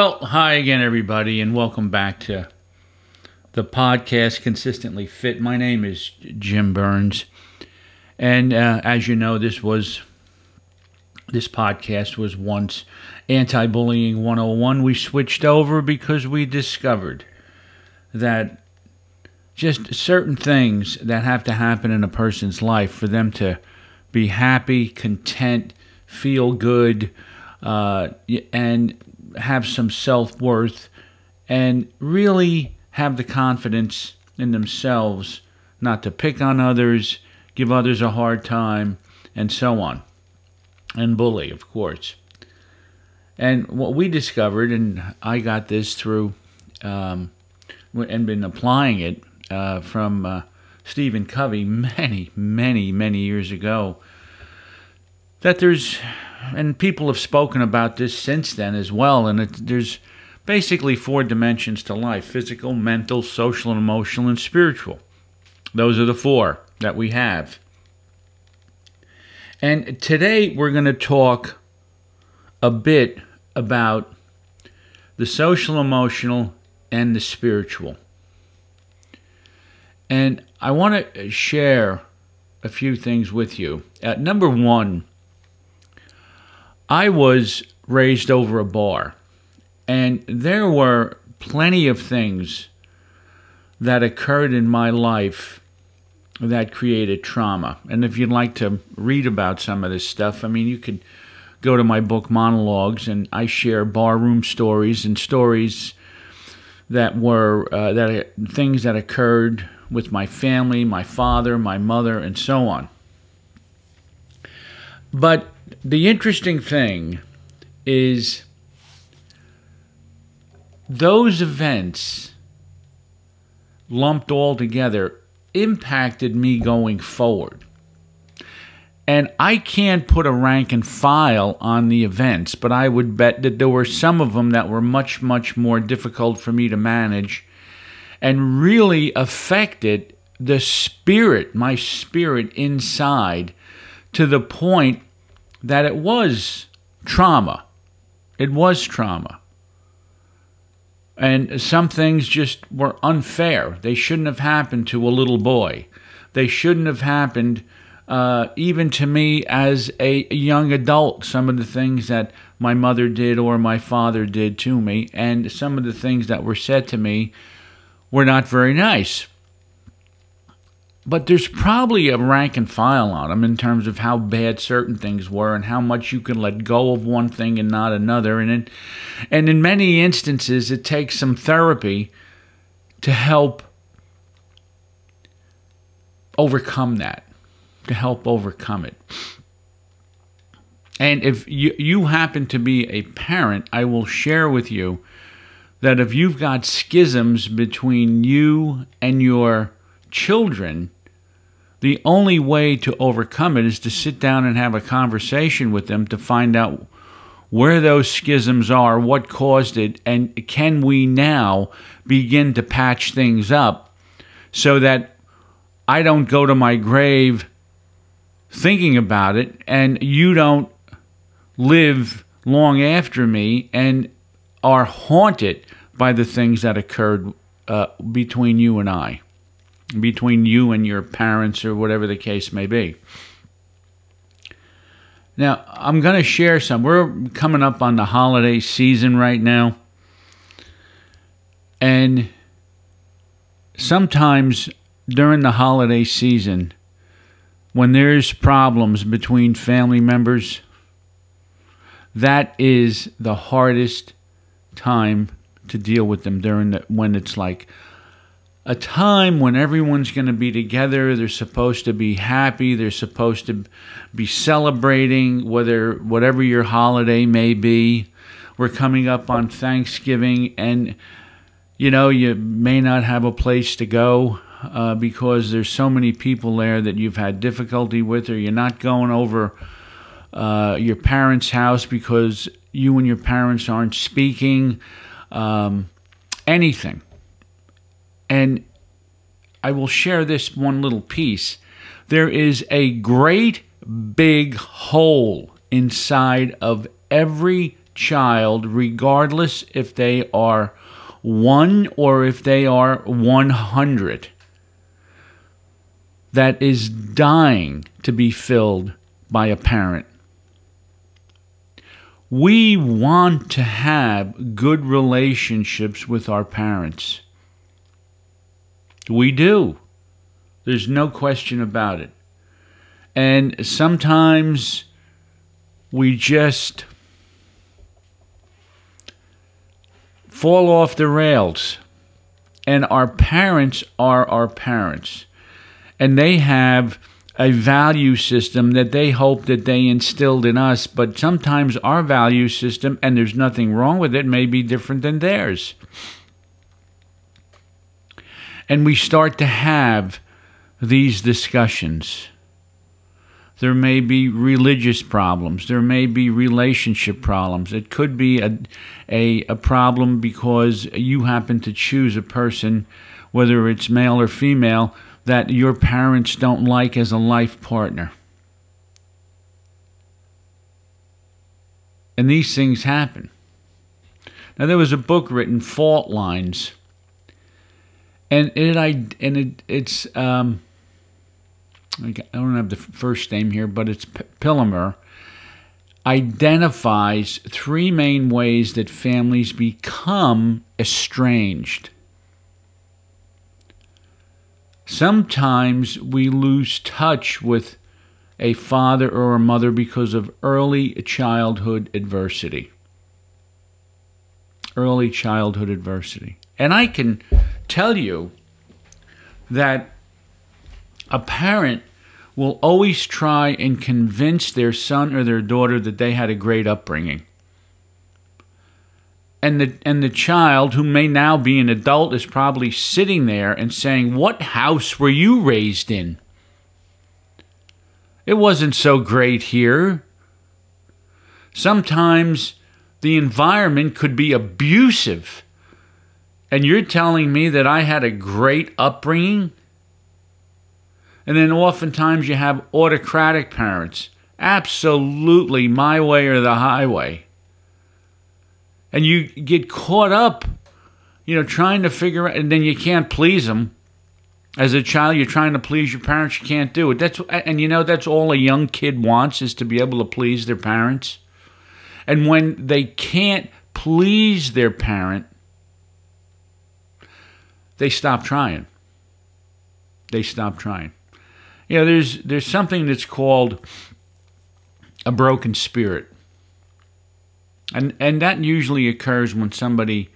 Well, hi again, everybody, and welcome back to the podcast Consistently Fit. My name is Jim Burns, and uh, as you know, this was this podcast was once anti-bullying 101. We switched over because we discovered that just certain things that have to happen in a person's life for them to be happy, content, feel good, uh, and have some self worth and really have the confidence in themselves not to pick on others, give others a hard time, and so on. And bully, of course. And what we discovered, and I got this through um, and been applying it uh, from uh, Stephen Covey many, many, many years ago, that there's and people have spoken about this since then as well. And it, there's basically four dimensions to life physical, mental, social, and emotional, and spiritual. Those are the four that we have. And today we're going to talk a bit about the social, emotional, and the spiritual. And I want to share a few things with you. At number one, I was raised over a bar, and there were plenty of things that occurred in my life that created trauma. And if you'd like to read about some of this stuff, I mean, you could go to my book Monologues, and I share barroom stories and stories that were uh, that things that occurred with my family, my father, my mother, and so on. But the interesting thing is those events lumped all together impacted me going forward. And I can't put a rank and file on the events, but I would bet that there were some of them that were much, much more difficult for me to manage and really affected the spirit, my spirit inside, to the point that it was trauma. It was trauma. And some things just were unfair. They shouldn't have happened to a little boy. They shouldn't have happened uh, even to me as a young adult. Some of the things that my mother did or my father did to me, and some of the things that were said to me were not very nice but there's probably a rank and file on them in terms of how bad certain things were and how much you can let go of one thing and not another. And in, and in many instances, it takes some therapy to help overcome that, to help overcome it. And if you, you happen to be a parent, I will share with you that if you've got schisms between you and your children, the only way to overcome it is to sit down and have a conversation with them to find out where those schisms are, what caused it, and can we now begin to patch things up so that I don't go to my grave thinking about it and you don't live long after me and are haunted by the things that occurred uh, between you and I between you and your parents or whatever the case may be. Now, I'm going to share some. We're coming up on the holiday season right now. And sometimes during the holiday season, when there's problems between family members, that is the hardest time to deal with them during the, when it's like a time when everyone's going to be together. They're supposed to be happy. They're supposed to be celebrating, whether whatever your holiday may be. We're coming up on Thanksgiving, and you know you may not have a place to go uh, because there's so many people there that you've had difficulty with, or you're not going over uh, your parents' house because you and your parents aren't speaking. Um, anything and I will share this one little piece. There is a great big hole inside of every child, regardless if they are one or if they are 100, that is dying to be filled by a parent. We want to have good relationships with our parents. We do. There's no question about it. And sometimes we just fall off the rails. And our parents are our parents. And they have a value system that they hope that they instilled in us. But sometimes our value system, and there's nothing wrong with it, may be different than theirs and we start to have these discussions. There may be religious problems. There may be relationship problems. It could be a, a, a problem because you happen to choose a person, whether it's male or female, that your parents don't like as a life partner. And these things happen. Now, there was a book written, Fault Lines and it I and it it's um I don't have the first name here, but it's Pillemer identifies three main ways that families become estranged. Sometimes we lose touch with a father or a mother because of early childhood adversity. Early childhood adversity. And I can tell you that a parent will always try and convince their son or their daughter that they had a great upbringing. And the and the child who may now be an adult is probably sitting there and saying, "What house were you raised in? It wasn't so great here." Sometimes the environment could be abusive and you're telling me that I had a great upbringing? And then oftentimes you have autocratic parents. Absolutely my way or the highway. And you get caught up, you know, trying to figure out, and then you can't please them. As a child, you're trying to please your parents, you can't do it. That's and you know that's all a young kid wants is to be able to please their parents. And when they can't please their parent, they stop trying. They stop trying. You know, there's there's something that's called a broken spirit. And and that usually occurs when somebody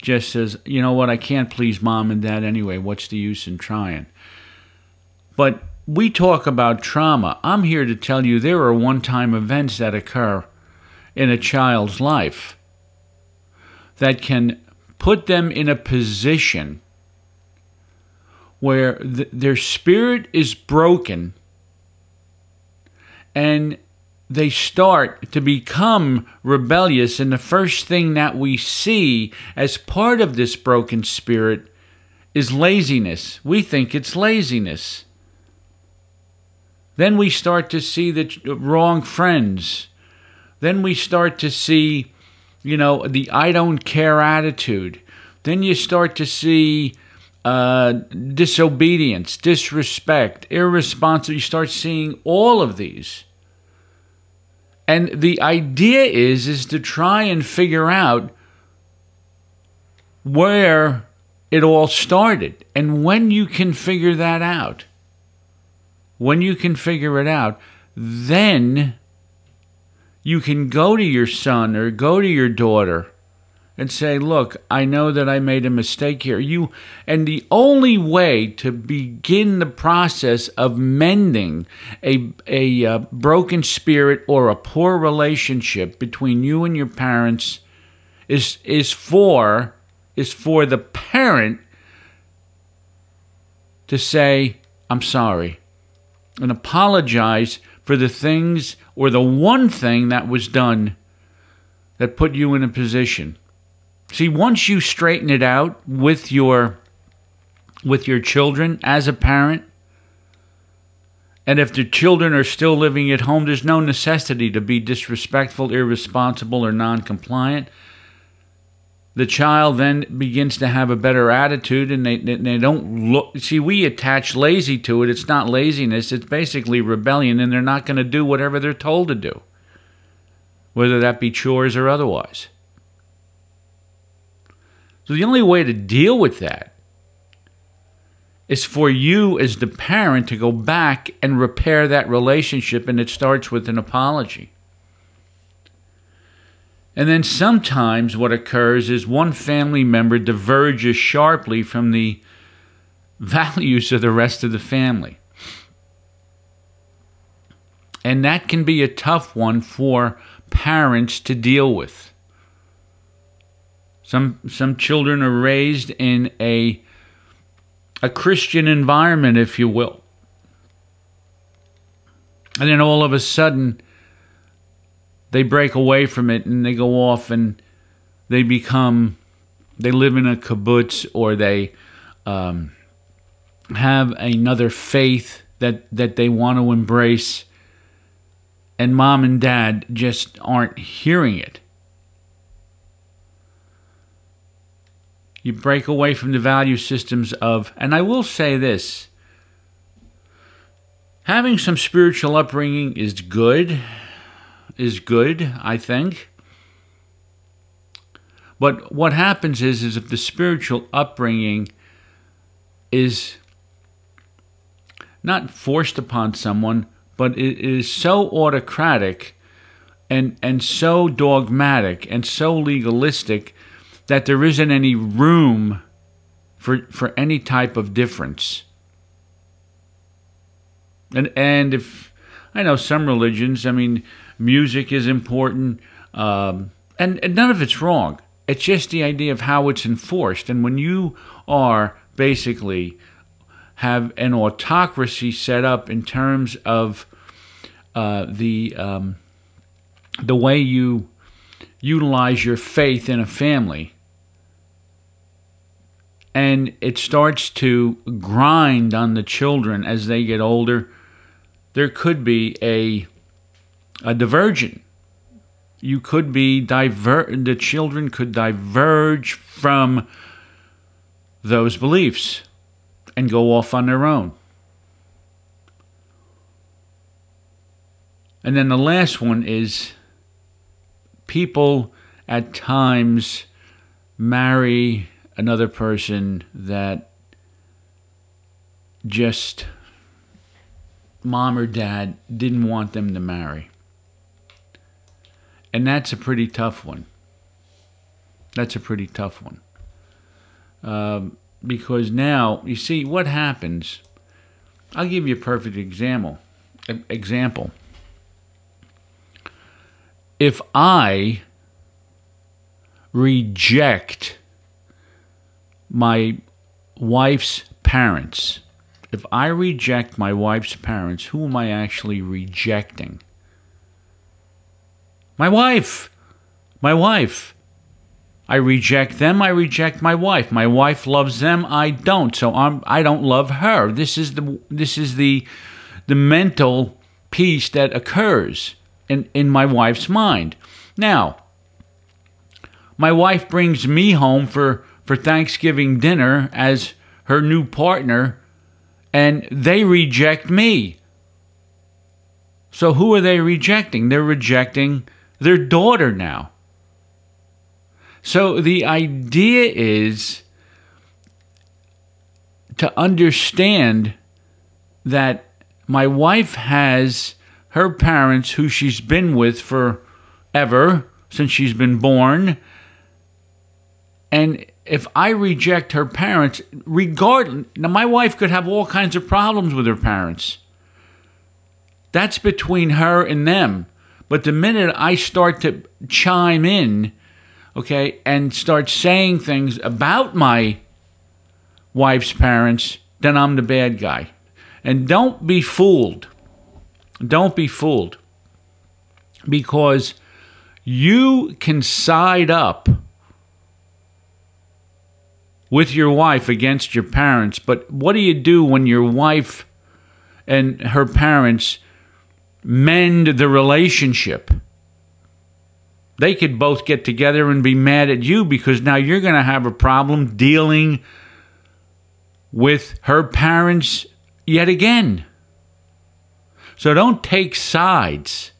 just says, "You know what? I can't please mom and dad anyway. What's the use in trying?" But we talk about trauma. I'm here to tell you there are one-time events that occur in a child's life that can put them in a position where th- their spirit is broken and they start to become rebellious. And the first thing that we see as part of this broken spirit is laziness. We think it's laziness. Then we start to see the wrong friends. Then we start to see, you know, the I don't care attitude. Then you start to see uh, disobedience, disrespect, irresponsible. You start seeing all of these. And the idea is is to try and figure out where it all started. And when you can figure that out, when you can figure it out, then you can go to your son or go to your daughter and say, "Look, I know that I made a mistake here." You and the only way to begin the process of mending a a uh, broken spirit or a poor relationship between you and your parents is is for is for the parent to say, "I'm sorry." and apologize for the things or the one thing that was done that put you in a position. See, once you straighten it out with your with your children as a parent, and if the children are still living at home, there's no necessity to be disrespectful, irresponsible, or non compliant the child then begins to have a better attitude and they, they don't look see we attach lazy to it. It's not laziness. It's basically rebellion and they're not going to do whatever they're told to do whether that be chores or otherwise so the only way to deal with that is for you as the parent to go back and repair that relationship and it starts with an apology and then sometimes what occurs is one family member diverges sharply from the values of the rest of the family. And that can be a tough one for parents to deal with. Some some children are raised in a a Christian environment, if you will. And then all of a sudden, they break away from it and they go off and they become they live in a kibbutz or they um, have another faith that that they want to embrace and mom and dad just aren't hearing it you break away from the value systems of and i will say this having some spiritual upbringing is good is good, I think. But what happens is, is if the spiritual upbringing is not forced upon someone, but it is so autocratic and, and so dogmatic and so legalistic that there isn't any room for, for any type of difference. And, and if I know some religions, I mean, music is important, um, and, and none of it's wrong. It's just the idea of how it's enforced. And when you are basically have an autocracy set up in terms of uh, the um, the way you utilize your faith in a family, and it starts to grind on the children as they get older, there could be a a divergent. You could be diver the children could diverge from those beliefs and go off on their own. And then the last one is people at times marry another person that just mom or dad didn't want them to marry. And that's a pretty tough one. That's a pretty tough one. Um, because now, you see, what happens, I'll give you a perfect example. Example. If I reject my wife's parents, if I reject my wife's parents, who am I actually rejecting? My wife. My wife. I reject them, I reject my wife. My wife loves them, I don't. So I'm I don't love her. This is the this is the the mental piece that occurs in, in my wife's mind. Now, my wife brings me home for, for Thanksgiving dinner as her new partner, and they reject me. So who are they rejecting? They're rejecting their daughter now. So the idea is to understand that my wife has her parents who she's been with for ever since she's been born. And if I reject her parents, regardless, now my wife could have all kinds of problems with her parents. That's between her and them. But the minute I start to chime in, okay, and start saying things about my wife's parents, then I'm the bad guy. And don't be fooled. Don't be fooled. Because you can side up with your wife against your parents, but what do you do when your wife and her parents mend the relationship? They could both get together and be mad at you because now you're going to have a problem dealing with her parents yet again. So don't take sides.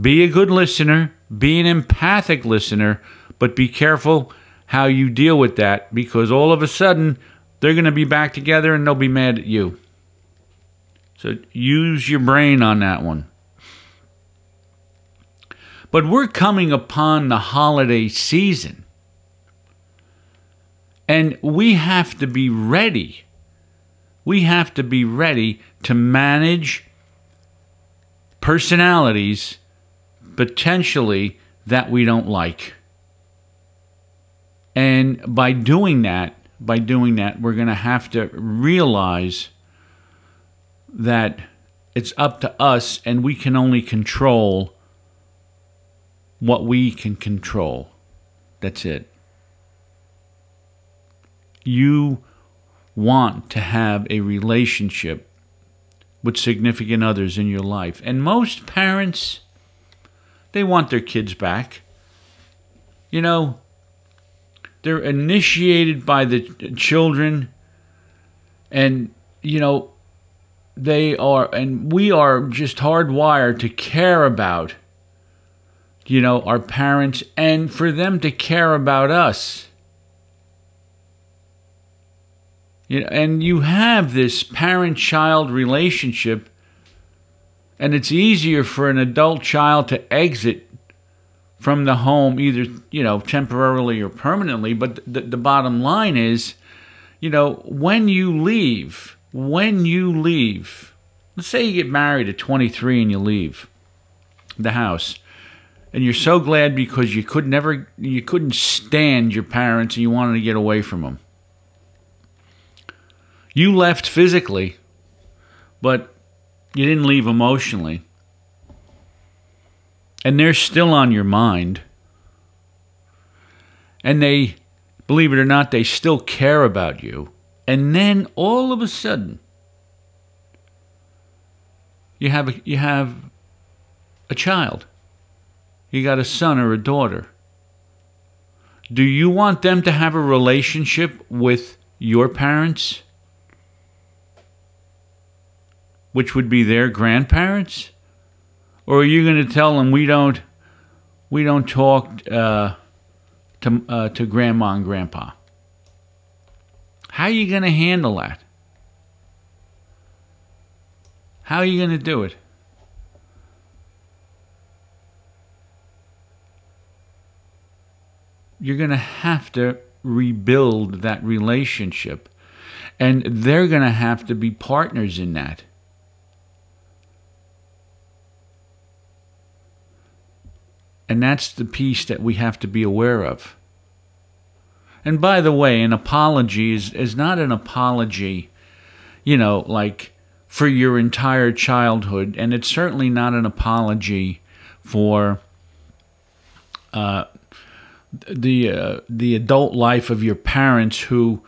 Be a good listener, be an empathic listener, but be careful how you deal with that because all of a sudden they're going to be back together and they'll be mad at you. So use your brain on that one. But we're coming upon the holiday season. And we have to be ready. We have to be ready to manage personalities potentially that we don't like. And by doing that, by doing that, we're going to have to realize that it's up to us and we can only control what we can control. That's it. You want to have a relationship with significant others in your life. And most parents, they want their kids back. You know, they're initiated by the children. And you know they are and we are just hardwired to care about you know our parents and for them to care about us. You know, and you have this parent child relationship and it's easier for an adult child to exit from the home, either you know temporarily or permanently. But the, the bottom line is, you know, when you leave, when you leave, let's say you get married at 23 and you leave the house, and you're so glad because you could never, you couldn't stand your parents and you wanted to get away from them. You left physically, but you didn't leave emotionally and they're still on your mind. And they, believe it or not, they still care about you. And then all of a sudden, you have a, you have a child. You got a son or a daughter. Do you want them to have a relationship with your parents? Which would be their grandparents? Or are you going to tell them we don't we don't talk uh, to uh, to grandma and grandpa? How are you going to handle that? How are you going to do it? You're going to have to rebuild that relationship. And they're going to have to be partners in that. And that's the piece that we have to be aware of. And by the way, an apology is, is not an apology, you know, like for your entire childhood, and it's certainly not an apology for uh, the uh, the adult life of your parents who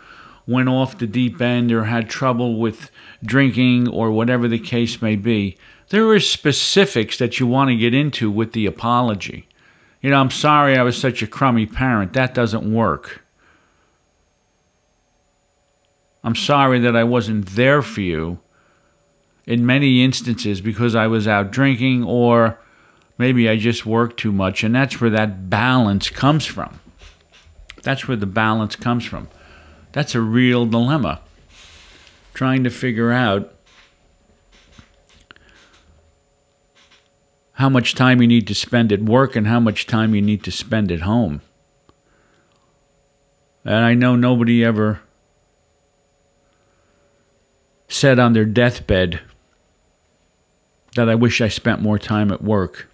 went off the deep end or had trouble with drinking or whatever the case may be. There are specifics that you want to get into with the apology. You know, I'm sorry I was such a crummy parent. That doesn't work. I'm sorry that I wasn't there for you in many instances because I was out drinking or maybe I just worked too much. And that's where that balance comes from. That's where the balance comes from. That's a real dilemma. Trying to figure out how much time you need to spend at work and how much time you need to spend at home. And I know nobody ever said on their deathbed that I wish I spent more time at work.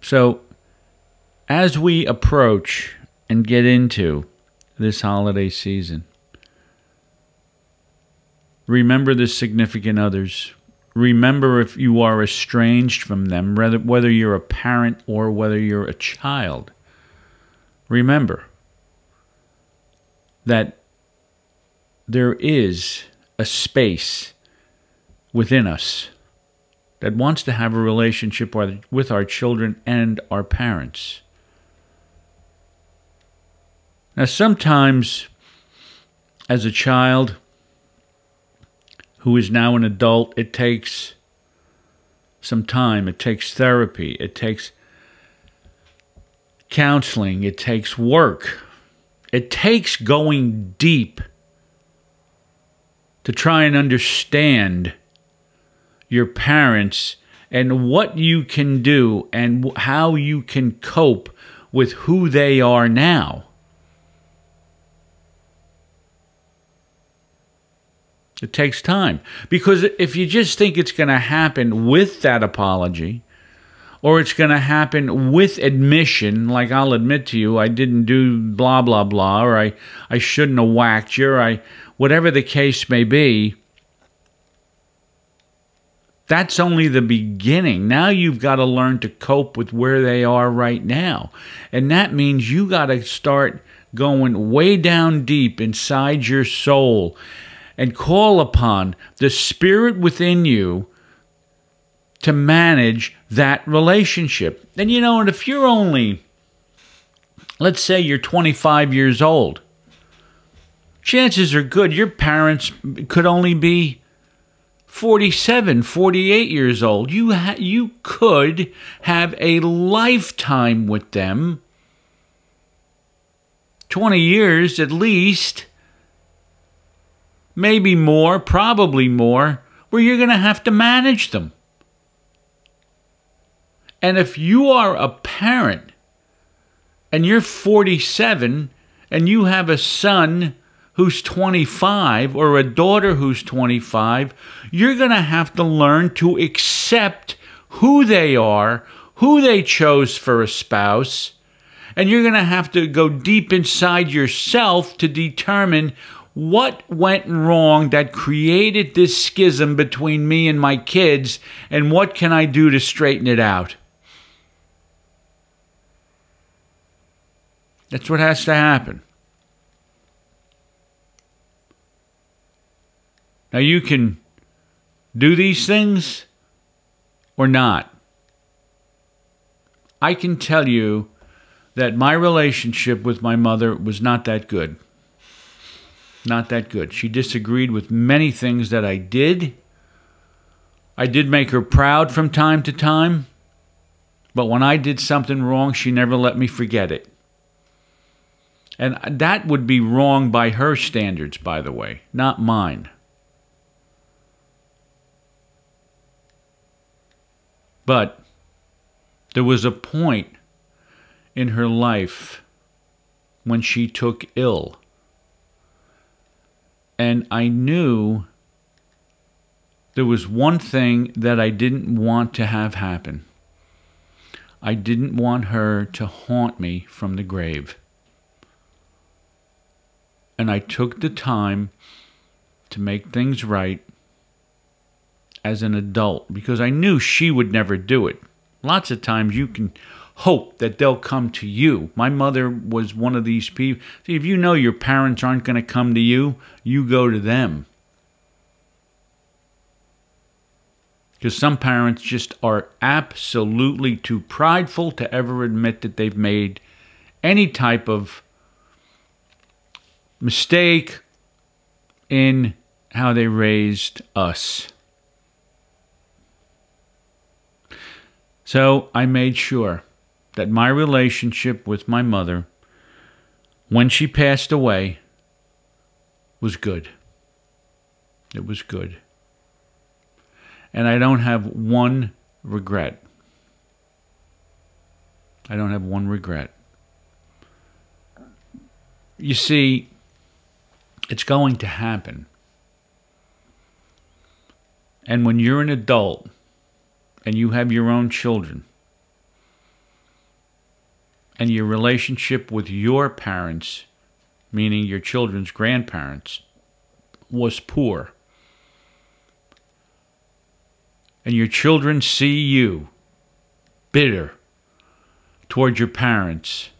So, as we approach and get into this holiday season, remember the significant others. Remember if you are estranged from them, whether, you're a parent or whether you're a child. Remember that there is a space within us that wants to have a relationship with our children and our parents. Now, sometimes as a child who is now an adult, it takes some time, it takes therapy, it takes counseling, it takes work, it takes going deep to try and understand your parents and what you can do and how you can cope with who they are now. It takes time. Because if you just think it's going to happen with that apology, or it's going to happen with admission, like I'll admit to you, I didn't do blah, blah, blah, or I, I shouldn't have whacked you, or I, whatever the case may be, that's only the beginning. Now you've got to learn to cope with where they are right now. And that means you got to start going way down deep inside your soul and call upon the spirit within you to manage that relationship. And you know, and if you're only, let's say you're 25 years old, chances are good your parents could only be 47, 48 years old. You, ha- you could have a lifetime with them, 20 years at least, maybe more, probably more, where you're going to have to manage them. And if you are a parent and you're 47 and you have a son who's 25 or a daughter who's 25, you're going to have to learn to accept who they are, who they chose for a spouse, and you're going to have to go deep inside yourself to determine what went wrong that created this schism between me and my kids, and what can I do to straighten it out? That's what has to happen. Now you can do these things or not. I can tell you that my relationship with my mother was not that good. Not that good. She disagreed with many things that I did. I did make her proud from time to time, but when I did something wrong, she never let me forget it. And that would be wrong by her standards, by the way, not mine. But there was a point in her life when she took ill. And I knew there was one thing that I didn't want to have happen. I didn't want her to haunt me from the grave. And I took the time to make things right as an adult because I knew she would never do it. Lots of times you can hope that they'll come to you. My mother was one of these people. See, if you know your parents aren't going to come to you, you go to them. Because some parents just are absolutely too prideful to ever admit that they've made any type of mistake in how they raised us. So I made sure that my relationship with my mother, when she passed away, was good. It was good. And I don't have one regret. I don't have one regret. You see, it's going to happen. And when you're an adult and you have your own children, and your relationship with your parents, meaning your children's grandparents, was poor, and your children see you bitter toward your parents,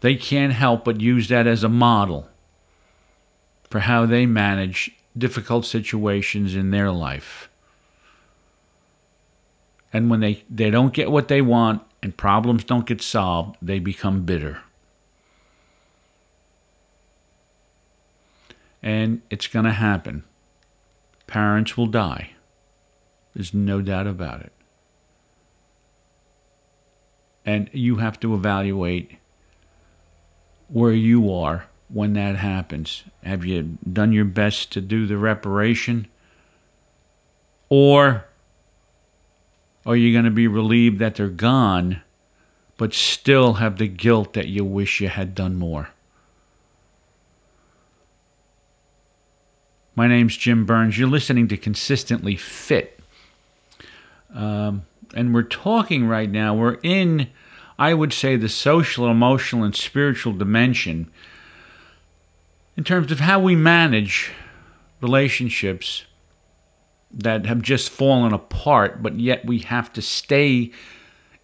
they can't help but use that as a model for how they manage difficult situations in their life. And when they, they don't get what they want and problems don't get solved, they become bitter. And it's going to happen. Parents will die. There's no doubt about it. And you have to evaluate where you are when that happens. Have you done your best to do the reparation? Are you going to be relieved that they're gone, but still have the guilt that you wish you had done more? My name's Jim Burns. You're listening to Consistently Fit. Um, and we're talking right now, we're in, I would say, the social, emotional, and spiritual dimension in terms of how we manage relationships that have just fallen apart, but yet we have to stay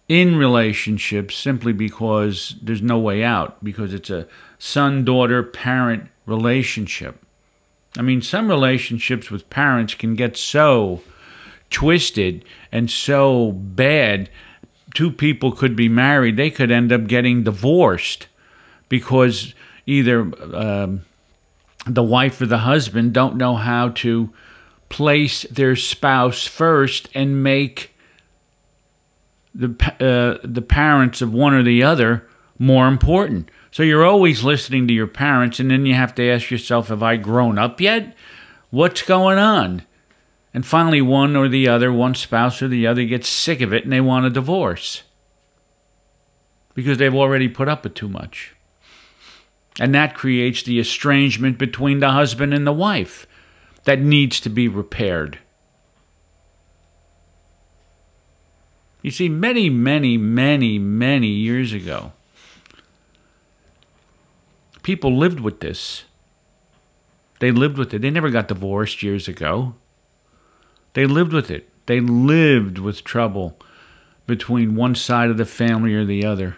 in relationships simply because there's no way out, because it's a son daughter parent relationship. I mean, some relationships with parents can get so twisted and so bad. Two people could be married, they could end up getting divorced because either um, the wife or the husband don't know how to place their spouse first and make the uh, the parents of one or the other more important. So you're always listening to your parents, and then you have to ask yourself, "Have I grown up yet? What's going on?" And finally, one or the other, one spouse or the other, gets sick of it and they want a divorce because they've already put up with too much. And that creates the estrangement between the husband and the wife that needs to be repaired. You see, many, many, many, many years ago, people lived with this. They lived with it. They never got divorced years ago. They lived with it. They lived with trouble between one side of the family or the other.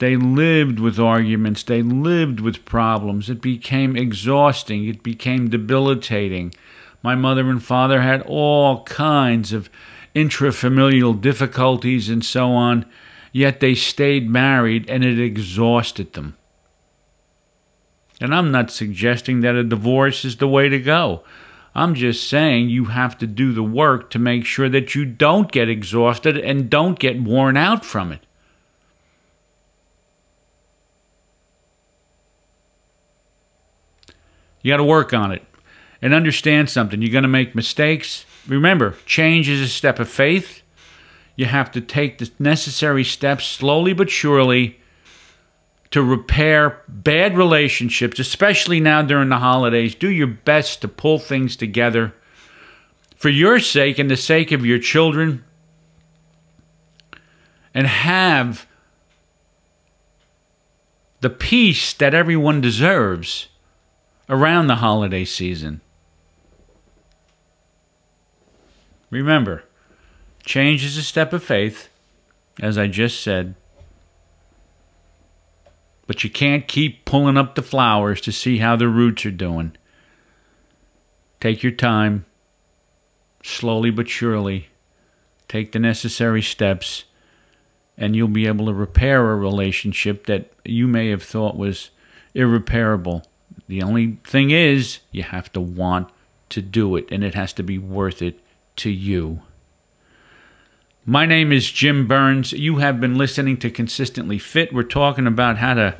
They lived with arguments. They lived with problems. It became exhausting. It became debilitating. My mother and father had all kinds of intrafamilial difficulties and so on, yet they stayed married and it exhausted them. And I'm not suggesting that a divorce is the way to go. I'm just saying you have to do the work to make sure that you don't get exhausted and don't get worn out from it. You got to work on it and understand something. You're going to make mistakes. Remember, change is a step of faith. You have to take the necessary steps slowly but surely to repair bad relationships, especially now during the holidays. Do your best to pull things together for your sake and the sake of your children and have the peace that everyone deserves around the holiday season. Remember, change is a step of faith, as I just said. But you can't keep pulling up the flowers to see how the roots are doing. Take your time, slowly but surely. Take the necessary steps, and you'll be able to repair a relationship that you may have thought was irreparable. The only thing is, you have to want to do it, and it has to be worth it to you. My name is Jim Burns. You have been listening to Consistently Fit. We're talking about how to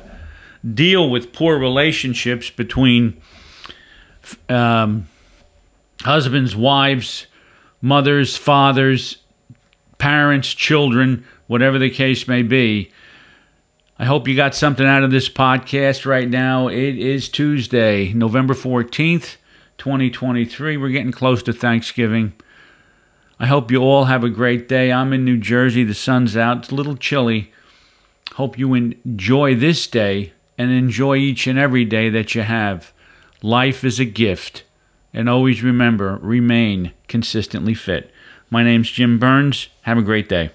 deal with poor relationships between um, husbands, wives, mothers, fathers, parents, children, whatever the case may be. I hope you got something out of this podcast right now. It is Tuesday, November 14th, 2023. We're getting close to Thanksgiving. I hope you all have a great day. I'm in New Jersey. The sun's out. It's a little chilly. Hope you enjoy this day and enjoy each and every day that you have. Life is a gift. And always remember, remain consistently fit. My name's Jim Burns. Have a great day.